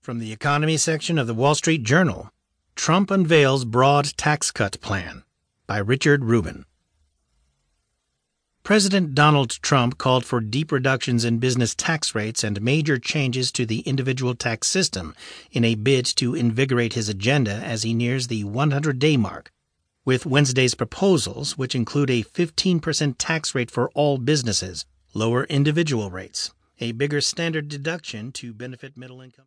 From the economy section of the Wall Street Journal Trump unveils broad tax cut plan by Richard Rubin. President Donald Trump called for deep reductions in business tax rates and major changes to the individual tax system in a bid to invigorate his agenda as he nears the 100 day mark. With Wednesday's proposals, which include a 15% tax rate for all businesses, lower individual rates, a bigger standard deduction to benefit middle income